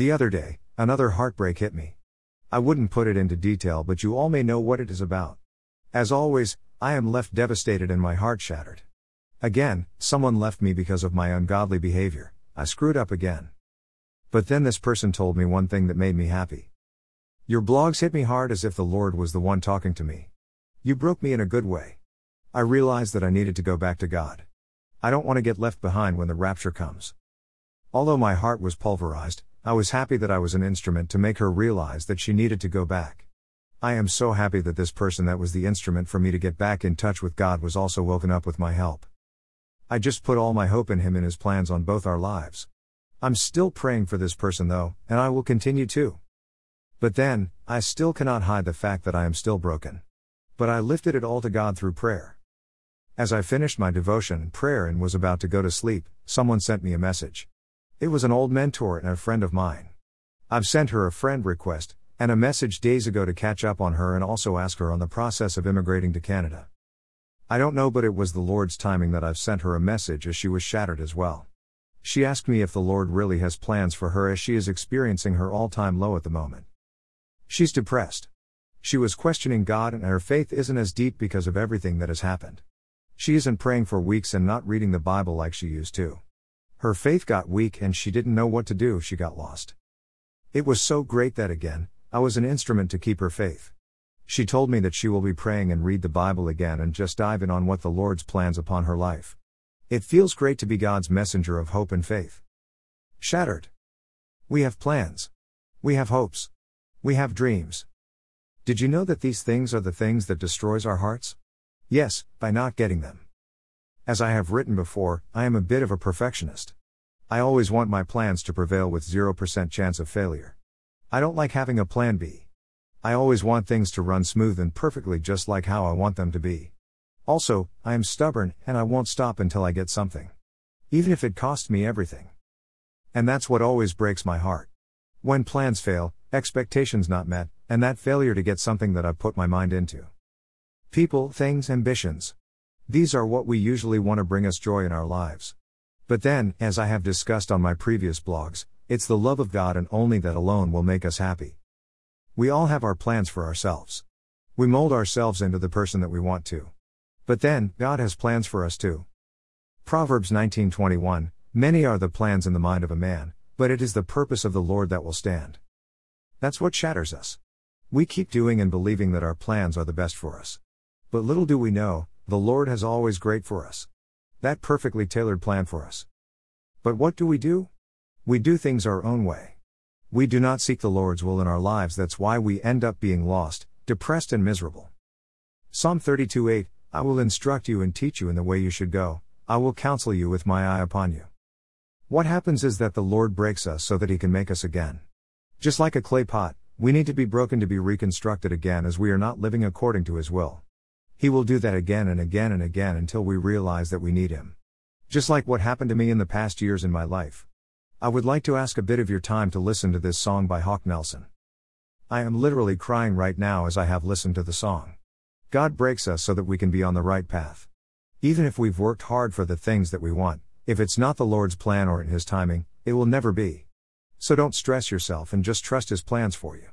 The other day, another heartbreak hit me. I wouldn't put it into detail, but you all may know what it is about. As always, I am left devastated and my heart shattered. Again, someone left me because of my ungodly behavior. I screwed up again. But then this person told me one thing that made me happy. Your blogs hit me hard as if the Lord was the one talking to me. You broke me in a good way. I realized that I needed to go back to God. I don't want to get left behind when the rapture comes. Although my heart was pulverized, I was happy that I was an instrument to make her realize that she needed to go back. I am so happy that this person that was the instrument for me to get back in touch with God was also woken up with my help. I just put all my hope in Him and His plans on both our lives. I'm still praying for this person though, and I will continue to. But then, I still cannot hide the fact that I am still broken. But I lifted it all to God through prayer. As I finished my devotion and prayer and was about to go to sleep, someone sent me a message. It was an old mentor and a friend of mine. I've sent her a friend request, and a message days ago to catch up on her and also ask her on the process of immigrating to Canada. I don't know, but it was the Lord's timing that I've sent her a message as she was shattered as well. She asked me if the Lord really has plans for her as she is experiencing her all time low at the moment. She's depressed. She was questioning God and her faith isn't as deep because of everything that has happened. She isn't praying for weeks and not reading the Bible like she used to. Her faith got weak and she didn't know what to do, she got lost. It was so great that again, I was an instrument to keep her faith. She told me that she will be praying and read the Bible again and just dive in on what the Lord's plans upon her life. It feels great to be God's messenger of hope and faith. Shattered. We have plans. We have hopes. We have dreams. Did you know that these things are the things that destroys our hearts? Yes, by not getting them. As I have written before, I am a bit of a perfectionist. I always want my plans to prevail with 0% chance of failure. I don't like having a plan B. I always want things to run smooth and perfectly just like how I want them to be. Also, I am stubborn and I won't stop until I get something. Even if it costs me everything. And that's what always breaks my heart. When plans fail, expectations not met, and that failure to get something that I've put my mind into. People, things, ambitions. These are what we usually want to bring us joy in our lives. But then, as I have discussed on my previous blogs, it's the love of God and only that alone will make us happy. We all have our plans for ourselves. We mold ourselves into the person that we want to. But then, God has plans for us too. Proverbs 19:21 Many are the plans in the mind of a man, but it is the purpose of the Lord that will stand. That's what shatters us. We keep doing and believing that our plans are the best for us. But little do we know, the Lord has always great for us. That perfectly tailored plan for us. But what do we do? We do things our own way. We do not seek the Lord's will in our lives, that's why we end up being lost, depressed, and miserable. Psalm 32 8 I will instruct you and teach you in the way you should go, I will counsel you with my eye upon you. What happens is that the Lord breaks us so that he can make us again. Just like a clay pot, we need to be broken to be reconstructed again as we are not living according to his will. He will do that again and again and again until we realize that we need him. Just like what happened to me in the past years in my life. I would like to ask a bit of your time to listen to this song by Hawk Nelson. I am literally crying right now as I have listened to the song. God breaks us so that we can be on the right path. Even if we've worked hard for the things that we want, if it's not the Lord's plan or in His timing, it will never be. So don't stress yourself and just trust His plans for you.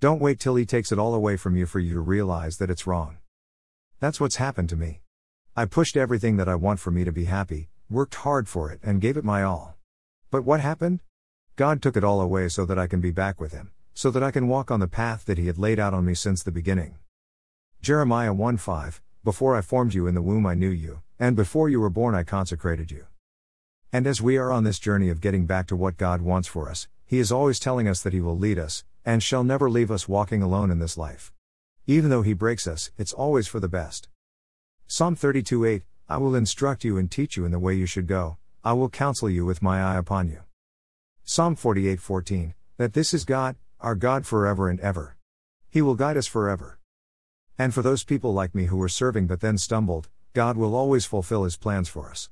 Don't wait till He takes it all away from you for you to realize that it's wrong. That's what's happened to me. I pushed everything that I want for me to be happy, worked hard for it, and gave it my all. But what happened? God took it all away so that I can be back with Him, so that I can walk on the path that He had laid out on me since the beginning. Jeremiah 1 5 Before I formed you in the womb, I knew you, and before you were born, I consecrated you. And as we are on this journey of getting back to what God wants for us, He is always telling us that He will lead us, and shall never leave us walking alone in this life. Even though He breaks us, it's always for the best. Psalm 32 8 I will instruct you and teach you in the way you should go, I will counsel you with my eye upon you. Psalm 48:14 That this is God, our God forever and ever. He will guide us forever. And for those people like me who were serving but then stumbled, God will always fulfill his plans for us.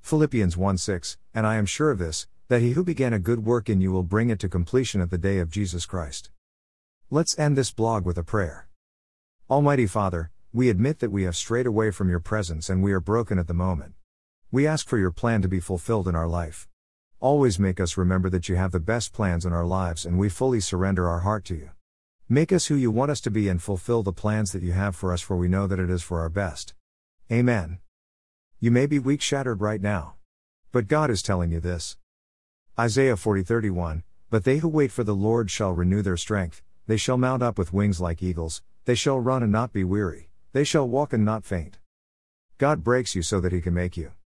Philippians 1:6 And I am sure of this, that he who began a good work in you will bring it to completion at the day of Jesus Christ. Let's end this blog with a prayer. Almighty Father, we admit that we have strayed away from your presence and we are broken at the moment. We ask for your plan to be fulfilled in our life. Always make us remember that you have the best plans in our lives and we fully surrender our heart to you. Make us who you want us to be and fulfill the plans that you have for us, for we know that it is for our best. Amen. You may be weak shattered right now. But God is telling you this. Isaiah 40 31 But they who wait for the Lord shall renew their strength, they shall mount up with wings like eagles, they shall run and not be weary, they shall walk and not faint. God breaks you so that He can make you.